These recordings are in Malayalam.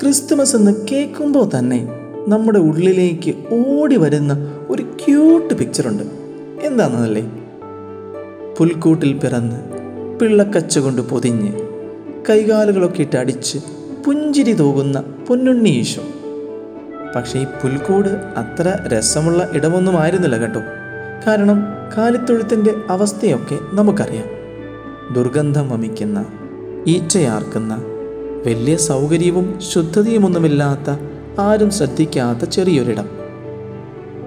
ക്രിസ്തുമസ് എന്ന് കേൾക്കുമ്പോൾ തന്നെ നമ്മുടെ ഉള്ളിലേക്ക് ഓടി വരുന്ന ഒരു ക്യൂട്ട് പിക്ചറുണ്ട് എന്താണെന്നല്ലേ? പുൽക്കൂട്ടിൽ പിറന്ന് പിള്ളക്കച്ച കൊണ്ട് പൊതിഞ്ഞ് കൈകാലുകളൊക്കെ ഇട്ട് അടിച്ച് പുഞ്ചിരി തൂകുന്ന പൊന്നുണ്ണി ഈശോ. പക്ഷേ ഈ പുൽക്കൂട് അത്ര രസമുള്ള ഇടമൊന്നും ആയിരുന്നില്ല കേട്ടോ. കാരണം കാലിത്തൊഴുത്തിന്റെ അവസ്ഥയൊക്കെ നമുക്കറിയാം. ദുർഗന്ധം വമിക്കുന്ന ഈച്ചയാർക്കുന്ന വലിയ സൗകര്യവും ശുദ്ധതയുമൊന്നുമില്ലാത്ത ആരും ശ്രദ്ധിക്കാത്ത ചെറിയൊരിടം.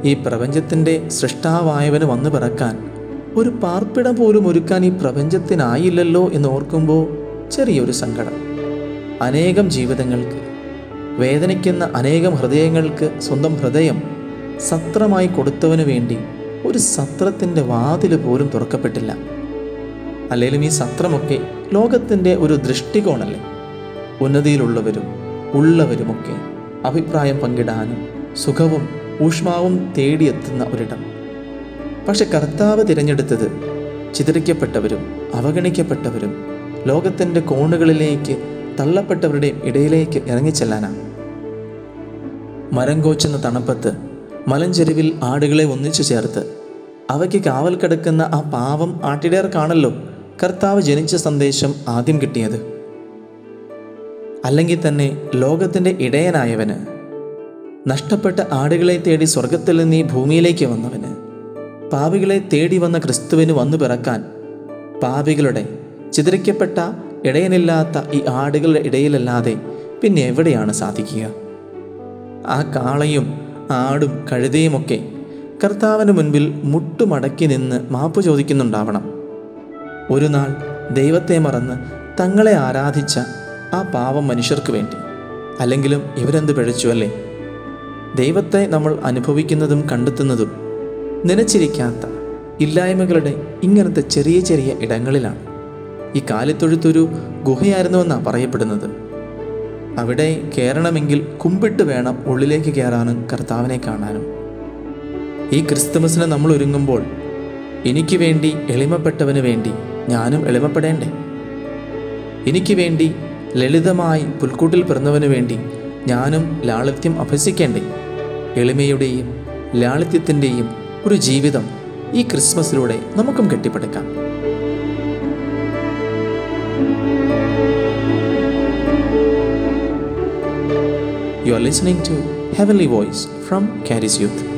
ഈ പ്രപഞ്ചത്തിന്റെ സൃഷ്ടാവായവന് വന്നു പിറക്കാൻ ഒരു പാർപ്പിടം പോലും ഒരുക്കാൻ ഈ പ്രപഞ്ചത്തിനായില്ലല്ലോ എന്ന് ഓർക്കുമ്പോൾ ചെറിയൊരു സങ്കടം. അനേകം ജീവിതങ്ങൾക്ക് വേദനിക്കുന്ന അനേകം ഹൃദയങ്ങൾക്ക് സ്വന്തം ഹൃദയം സത്രമായി കൊടുത്തവന് വേണ്ടി ഒരു സത്രത്തിന്റെ വാതിൽ പോലും തുറക്കപ്പെട്ടില്ല. അല്ലെങ്കിലും ഈ സത്രമൊക്കെ ലോകത്തിന്റെ ഒരു ദൃഷ്ടികോണല്ലേ? ഉന്നതിയിലുള്ളവരും ഉള്ളവരുമൊക്കെ അഭിപ്രായം പങ്കിടാനും സുഖവും ഊഷ്മാവും തേടിയെത്തുന്ന ഒരിടം. പക്ഷെ കർത്താവ് തിരഞ്ഞെടുത്തത് ചിതറിക്കപ്പെട്ടവരും അവഗണിക്കപ്പെട്ടവരും ലോകത്തിന്റെ കോണുകളിലേക്ക് തള്ളപ്പെട്ടവരുടെയും ഇടയിലേക്ക് ഇറങ്ങിച്ചെല്ലാനാണ്. മരം കോച്ചുന്ന തണുപ്പത്ത് മലഞ്ചെരുവിൽ ആടുകളെ ഒന്നിച്ചു ചേർത്ത് അവയ്ക്ക് കാവൽ കിടക്കുന്ന ആ പാവം ആട്ടിടയർക്കാണല്ലോ കർത്താവ് ജനിച്ച സന്ദേശം ആദ്യം കിട്ടിയത് അല്ലെങ്കിൽ തന്നെ ലോകത്തിന്റെ ഇടയനായവന് നഷ്ടപ്പെട്ട ആടുകളെ തേടി സ്വർഗത്തിൽ നിന്ന് ഈ ഭൂമിയിലേക്ക് വന്നവന് പാപികളെ തേടി വന്ന ക്രിസ്തുവിന് വന്നു പിറക്കാൻ പാപികളുടെ ചിതറിക്കപ്പെട്ട ഇടയനില്ലാത്ത ഈ ആടുകളുടെ ഇടയിലല്ലാതെ പിന്നെ എവിടെയാണ് സാധിക്കുക? ആ കാളയും ആടും കഴുതയുമൊക്കെ കർത്താവിന് മുൻപിൽ മുട്ടുമടക്കി നിന്ന് മാപ്പ് ചോദിക്കുന്നുണ്ടാവണം. ഒരു നാൾ ദൈവത്തെ മറന്ന് തങ്ങളെ ആരാധിച്ച ആ പാവം മനുഷ്യർക്ക് വേണ്ടി. അല്ലെങ്കിലും ഇവരെന്ത് പിഴച്ചു അല്ലേ? ദൈവത്തെ നമ്മൾ അനുഭവിക്കുന്നതും കണ്ടെത്തുന്നതും നനച്ചിരിക്കാത്ത ഇല്ലായ്മകളുടെ ഇങ്ങനത്തെ ചെറിയ ചെറിയ ഇടങ്ങളിലാണ്. ഈ കാലിത്തൊഴുത്തൊരു ഗുഹയായിരുന്നുവെന്നാണ് പറയപ്പെടുന്നത്. അവിടെ കയറണമെങ്കിൽ കുമ്പിട്ട് വേണം ഉള്ളിലേക്ക് കയറാനും കർത്താവിനെ കാണാനും. ഈ ക്രിസ്തുമസിനെ നമ്മൾ ഒരുങ്ങുമ്പോൾ എനിക്ക് വേണ്ടി എളിമപ്പെട്ടവന് വേണ്ടി ഞാനും എളിമപ്പെടേണ്ടേ? എനിക്ക് വേണ്ടി ലളിതമായി പുൽക്കൂട്ടിൽ പിറന്നവനു വേണ്ടി ഞാനും ലാളിത്യം അഭ്യസിക്കേണ്ടേ? എളിമയുടെയും ലാളിത്യത്തിന്റെയും ഒരു ജീവിതം ഈ ക്രിസ്മസിലൂടെ നമുക്കും കെട്ടിപ്പടുക്കാം. You are listening to heavenly voice from Charis Youth.